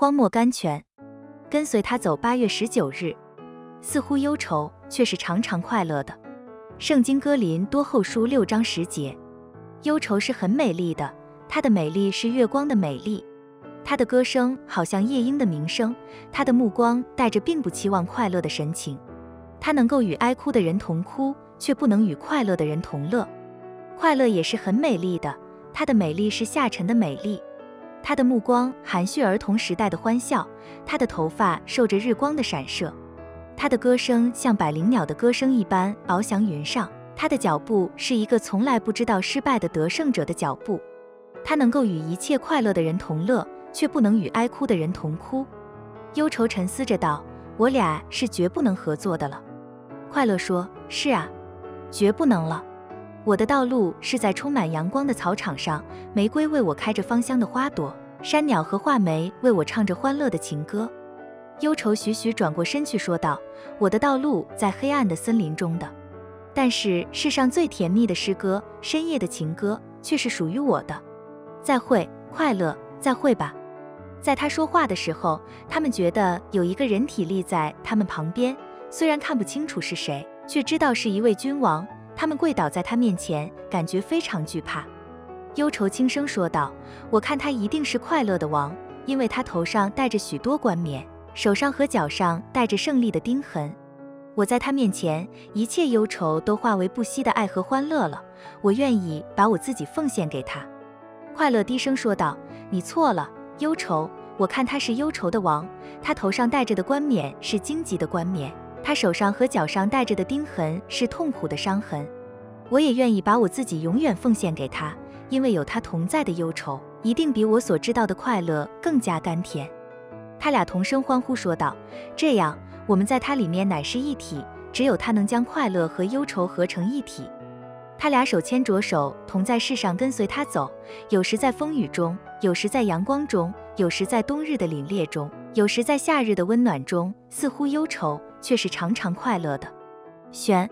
荒漠甘泉。跟随他走八月十九日，似乎忧愁，却是常常快乐的。圣经歌林多后书六章十节，忧愁是很美丽的，它的美丽是月光的美丽。他的歌声好像夜莺的鸣声，他的目光带着并不期望快乐的神情。他能够与哀哭的人同哭，却不能与快乐的人同乐。快乐也是很美丽的，它的美丽是下沉的美丽。他的目光含蓄儿童时代的欢笑，他的头发受着日光的闪射，他的歌声像百灵鸟的歌声一般翱翔云上。他的脚步是一个从来不知道失败的得胜者的脚步。他能够与一切快乐的人同乐，却不能与哀哭的人同哭。忧愁沉思着道：“我俩是绝不能合作的了。”快乐说：“是啊，绝不能了。我的道路是在充满阳光的草场上，玫瑰为我开着芳香的花朵，山鸟和画眉为我唱着欢乐的情歌。”忧愁徐徐转过身去说道：“我的道路在黑暗的森林中的，但是世上最甜蜜的诗歌，深夜的情歌，却是属于我的。再会，快乐，再会吧。”在他说话的时候，他们觉得有一个人体立在他们旁边。虽然看不清楚是谁，却知道是一位君王。他们跪倒在他面前，感觉非常惧怕。忧愁轻声说道：“我看他一定是快乐的王，因为他头上戴着许多冠冕，手上和脚上带着胜利的钉痕。我在他面前，一切忧愁都化为不息的爱和欢乐了。我愿意把我自己奉献给他。”快乐低声说道：“你错了，忧愁。我看他是忧愁的王，他头上戴着的冠冕是荆棘的冠冕。”他手上和脚上带着的钉痕是痛苦的伤痕，我也愿意把我自己永远奉献给他，因为有他同在的忧愁一定比我所知道的快乐更加甘甜。他俩同声欢呼说道：“这样，我们在他里面乃是一体，只有他能将快乐和忧愁合成一体。”他俩手牵着手，同在世上跟随他走，有时在风雨中，有时在阳光中，有时在冬日的凛冽中，有时在夏日的温暖中，似乎忧愁。却是常常快乐的，选。